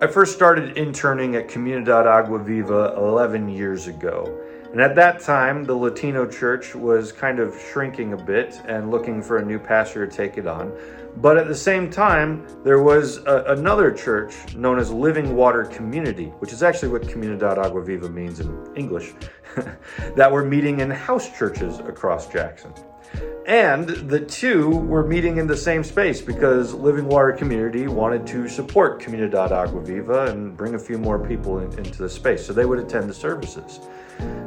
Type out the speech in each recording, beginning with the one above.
I first started interning at Comunidad Agua Viva 11 years ago. And at that time, the Latino church was kind of shrinking a bit and looking for a new pastor to take it on. But at the same time, there was a, another church known as Living Water Community, which is actually what Comunidad Agua Viva means in English, that were meeting in house churches across Jackson. And the two were meeting in the same space because Living Water Community wanted to support Comunidad Agua Viva and bring a few more people in, into the space. So they would attend the services.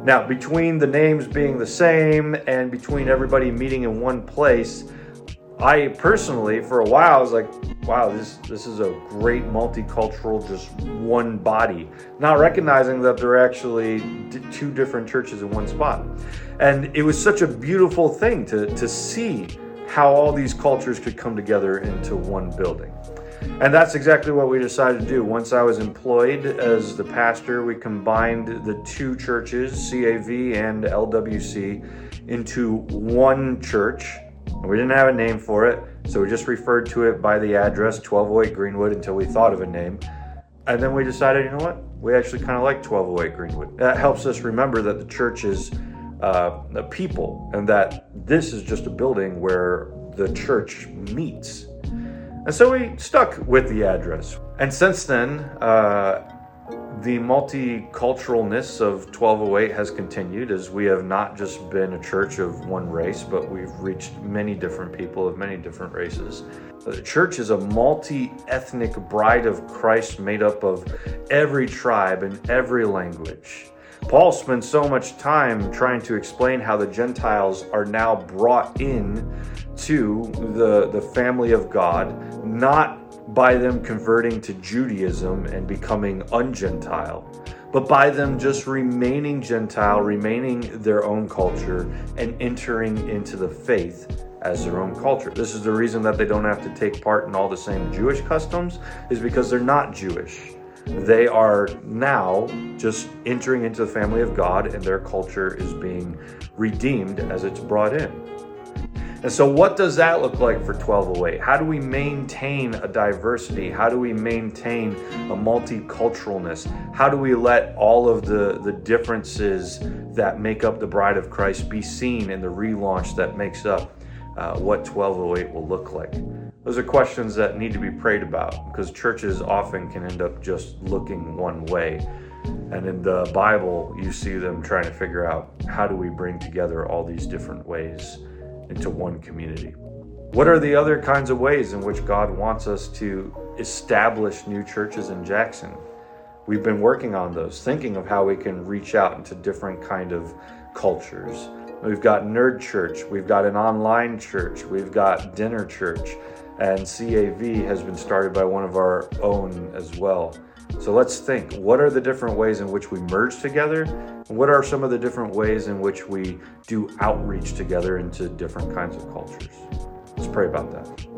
Now, between the names being the same and between everybody meeting in one place, I personally, for a while, I was like, wow, this, this is a great multicultural, just one body. Not recognizing that there are actually two different churches in one spot. And it was such a beautiful thing to, to see how all these cultures could come together into one building. And that's exactly what we decided to do. Once I was employed as the pastor, we combined the two churches, CAV and LWC, into one church we didn't have a name for it, so we just referred to it by the address 1208 Greenwood until we thought of a name. And then we decided, you know what? We actually kind of like 1208 Greenwood. That helps us remember that the church is uh, a people and that this is just a building where the church meets. And so we stuck with the address. And since then, uh, the multiculturalness of 1208 has continued as we have not just been a church of one race, but we've reached many different people of many different races. The church is a multi ethnic bride of Christ made up of every tribe and every language. Paul spends so much time trying to explain how the Gentiles are now brought in to the, the family of God, not by them converting to Judaism and becoming ungentile, but by them just remaining Gentile, remaining their own culture, and entering into the faith as their own culture. This is the reason that they don't have to take part in all the same Jewish customs, is because they're not Jewish. They are now just entering into the family of God, and their culture is being redeemed as it's brought in. And so, what does that look like for 1208? How do we maintain a diversity? How do we maintain a multiculturalness? How do we let all of the, the differences that make up the Bride of Christ be seen in the relaunch that makes up uh, what 1208 will look like? Those are questions that need to be prayed about because churches often can end up just looking one way. And in the Bible, you see them trying to figure out how do we bring together all these different ways into one community. What are the other kinds of ways in which God wants us to establish new churches in Jackson? We've been working on those, thinking of how we can reach out into different kind of cultures. We've got Nerd Church, we've got an online church, we've got Dinner Church, and CAV has been started by one of our own as well. So let's think what are the different ways in which we merge together? And what are some of the different ways in which we do outreach together into different kinds of cultures? Let's pray about that.